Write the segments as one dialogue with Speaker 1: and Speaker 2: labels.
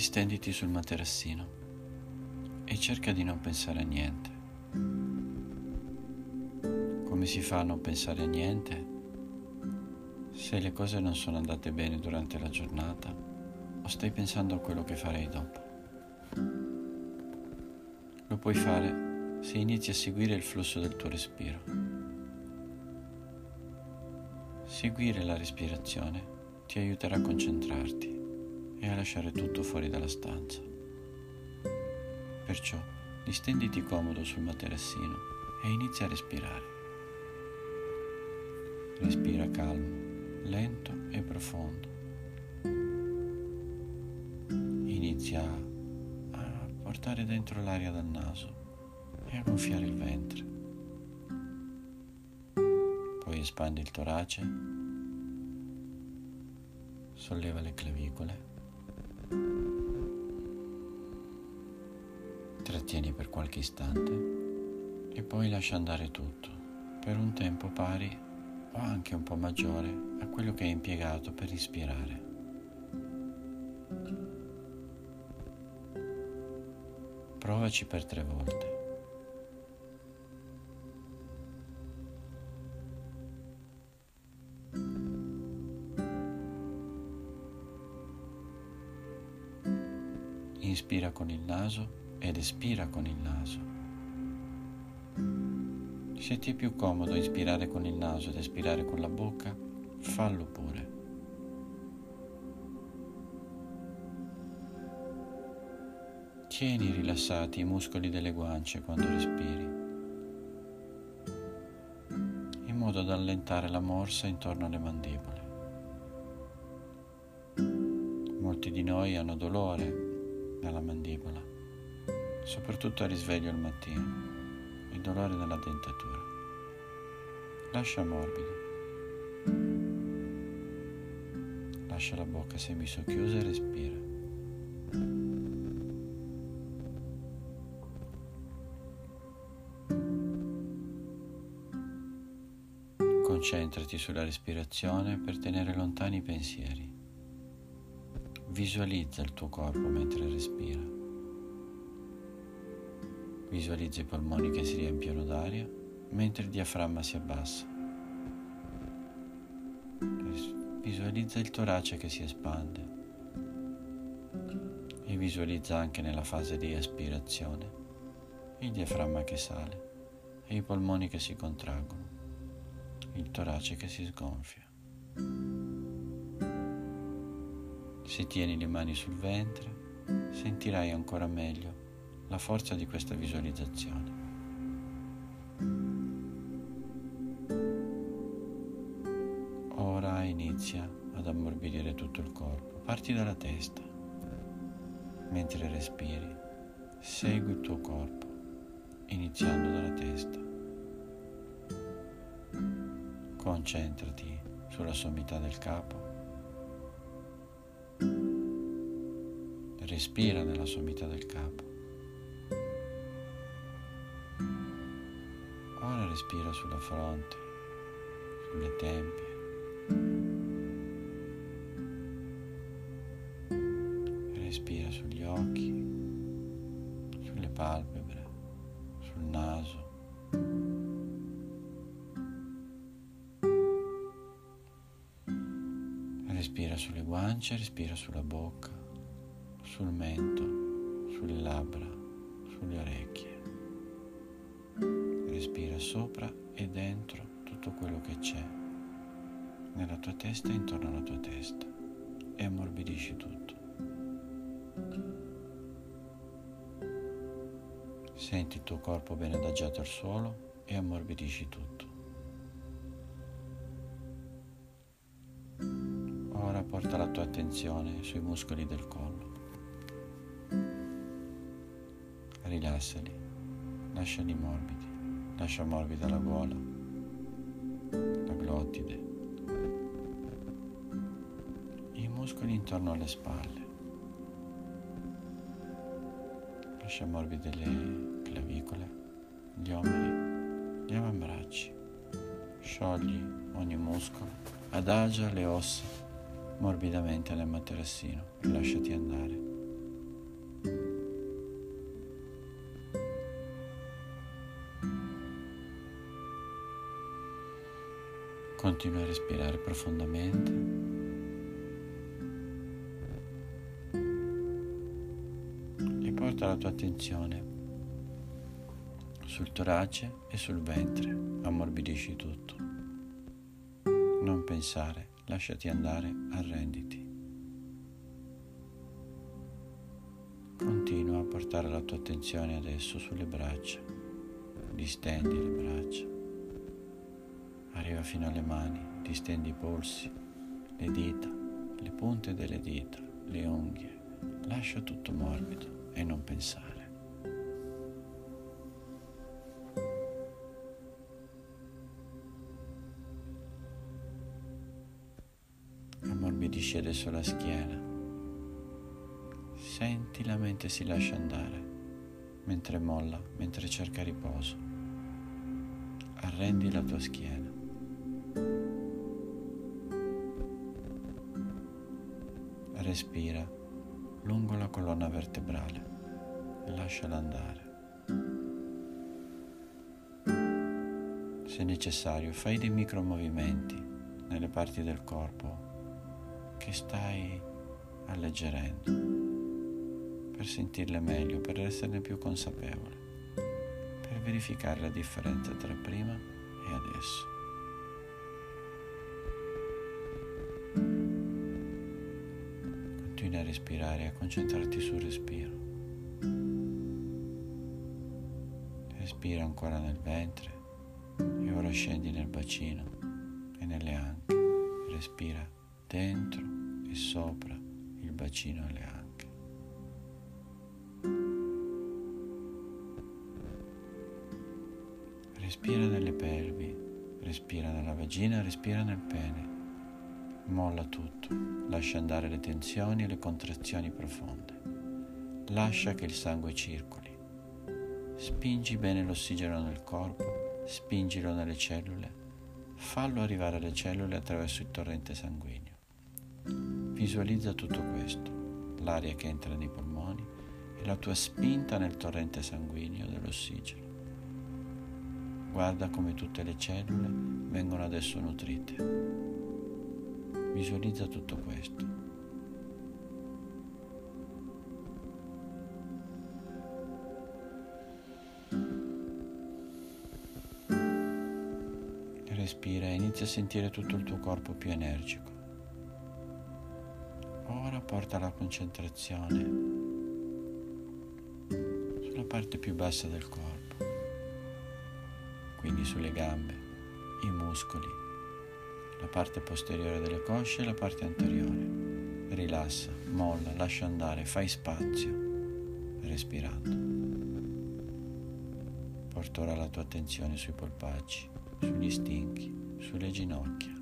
Speaker 1: Distenditi sul materassino e cerca di non pensare a niente. Come si fa a non pensare a niente se le cose non sono andate bene durante la giornata o stai pensando a quello che farei dopo? Lo puoi fare se inizi a seguire il flusso del tuo respiro. Seguire la respirazione ti aiuterà a concentrarti e a lasciare tutto fuori dalla stanza. Perciò distenditi comodo sul materassino e inizia a respirare. Respira calmo, lento e profondo. Inizia a portare dentro l'aria dal naso e a gonfiare il ventre. Poi espandi il torace, solleva le clavicole Trattieni per qualche istante e poi lascia andare tutto per un tempo pari o anche un po' maggiore a quello che hai impiegato per ispirare. Provaci per tre volte. Inspira con il naso ed espira con il naso. Se ti è più comodo ispirare con il naso ed espirare con la bocca, fallo pure. Tieni rilassati i muscoli delle guance quando respiri, in modo da allentare la morsa intorno alle mandibole. Molti di noi hanno dolore nella mandibola, soprattutto a risveglio al mattino, il dolore nella dentatura. Lascia morbido. Lascia la bocca semisocchiusa e respira. Concentrati sulla respirazione per tenere lontani i pensieri. Visualizza il tuo corpo mentre respira. Visualizza i polmoni che si riempiono d'aria mentre il diaframma si abbassa. Visualizza il torace che si espande e visualizza anche nella fase di aspirazione il diaframma che sale e i polmoni che si contraggono, il torace che si sgonfia. Se tieni le mani sul ventre, sentirai ancora meglio la forza di questa visualizzazione. Ora inizia ad ammorbidire tutto il corpo. Parti dalla testa. Mentre respiri, segui il tuo corpo, iniziando dalla testa. Concentrati sulla sommità del capo Respira nella sommità del capo. Ora respira sulla fronte, sulle tempie. Respira sugli occhi, sulle palpebre, sul naso. Respira sulle guance, respira sulla bocca sul mento, sulle labbra, sulle orecchie. Respira sopra e dentro tutto quello che c'è, nella tua testa e intorno alla tua testa, e ammorbidisci tutto. Senti il tuo corpo ben adagiato al suolo e ammorbidisci tutto. Ora porta la tua attenzione sui muscoli del collo. Rilassali, lasciali morbidi, lascia morbida la gola, la glottide, i muscoli intorno alle spalle, lascia morbide le clavicole, gli omeri, gli avambracci, sciogli ogni muscolo, adagia le ossa morbidamente nel materassino e lasciati andare Continua a respirare profondamente. E porta la tua attenzione sul torace e sul ventre. Ammorbidisci tutto. Non pensare, lasciati andare, arrenditi. Continua a portare la tua attenzione adesso sulle braccia. Distendi le braccia arriva fino alle mani, distendi i polsi, le dita, le punte delle dita, le unghie. Lascia tutto morbido e non pensare. Ammorbidisci adesso la schiena. Senti la mente si lascia andare mentre molla, mentre cerca riposo. Arrendi la tua schiena. Respira lungo la colonna vertebrale e lasciala andare. Se necessario, fai dei micromovimenti nelle parti del corpo che stai alleggerendo per sentirle meglio, per esserne più consapevole, per verificare la differenza tra prima e adesso. Continua a respirare e a concentrarti sul respiro. Respira ancora nel ventre e ora scendi nel bacino e nelle anche. Respira dentro e sopra il bacino e le anche. Respira nelle pelvi, respira nella vagina, respira nel pene. Molla tutto, lascia andare le tensioni e le contrazioni profonde. Lascia che il sangue circoli. Spingi bene l'ossigeno nel corpo, spingilo nelle cellule, fallo arrivare alle cellule attraverso il torrente sanguigno. Visualizza tutto questo, l'aria che entra nei polmoni e la tua spinta nel torrente sanguigno dell'ossigeno. Guarda come tutte le cellule vengono adesso nutrite. Visualizza tutto questo. Respira e inizia a sentire tutto il tuo corpo più energico. Ora porta la concentrazione sulla parte più bassa del corpo, quindi sulle gambe, i muscoli, la parte posteriore delle cosce e la parte anteriore. Rilassa, molla, lascia andare, fai spazio, respirando. Porta ora la tua attenzione sui polpacci, sugli stinchi, sulle ginocchia.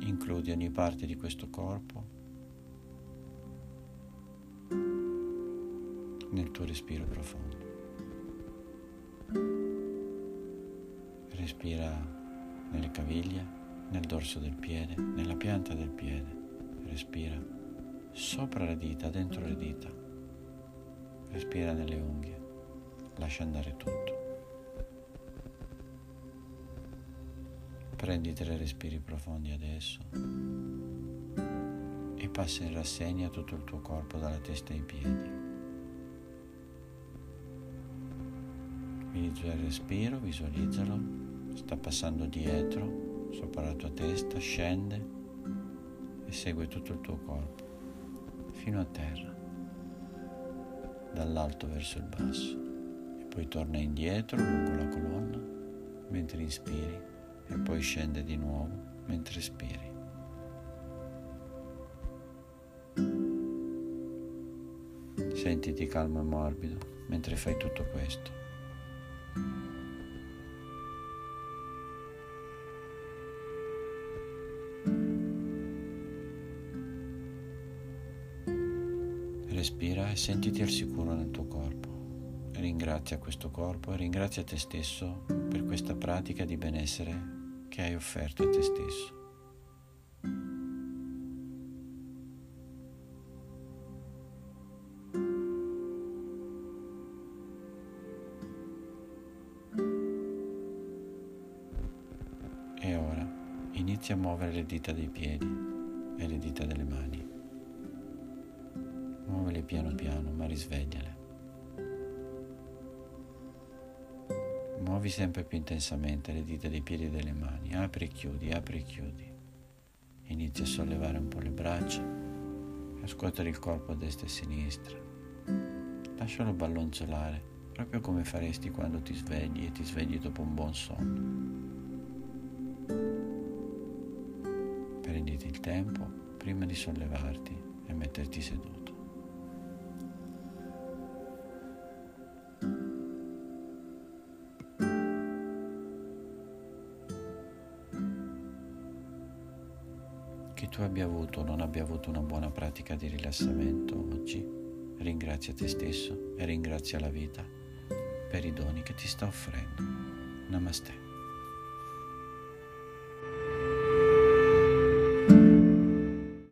Speaker 1: Includi ogni parte di questo corpo nel tuo respiro profondo. Respira nelle caviglie, nel dorso del piede, nella pianta del piede. Respira sopra le dita, dentro le dita. Respira nelle unghie. Lascia andare tutto. Prendi tre respiri profondi adesso e passa in rassegna tutto il tuo corpo dalla testa ai piedi. Utilizza il respiro, visualizzalo sta passando dietro, sopra la tua testa, scende e segue tutto il tuo corpo fino a terra, dall'alto verso il basso e poi torna indietro lungo la colonna mentre inspiri e poi scende di nuovo mentre espiri. Sentiti calmo e morbido mentre fai tutto questo. Sentiti al sicuro nel tuo corpo. Ringrazia questo corpo e ringrazia te stesso per questa pratica di benessere che hai offerto a te stesso. E ora inizia a muovere le dita dei piedi e le dita delle mani. Muovele piano piano, ma risvegliale. Muovi sempre più intensamente le dita dei piedi e delle mani. Apri e chiudi, apri e chiudi. Inizia a sollevare un po' le braccia a scuotere il corpo a destra e a sinistra. Lascialo ballonzolare, proprio come faresti quando ti svegli e ti svegli dopo un buon sonno. Prenditi il tempo prima di sollevarti e metterti seduto. Che tu abbia avuto o non abbia avuto una buona pratica di rilassamento oggi, ringrazia te stesso e ringrazia la vita per i doni che ti sta offrendo. Namaste.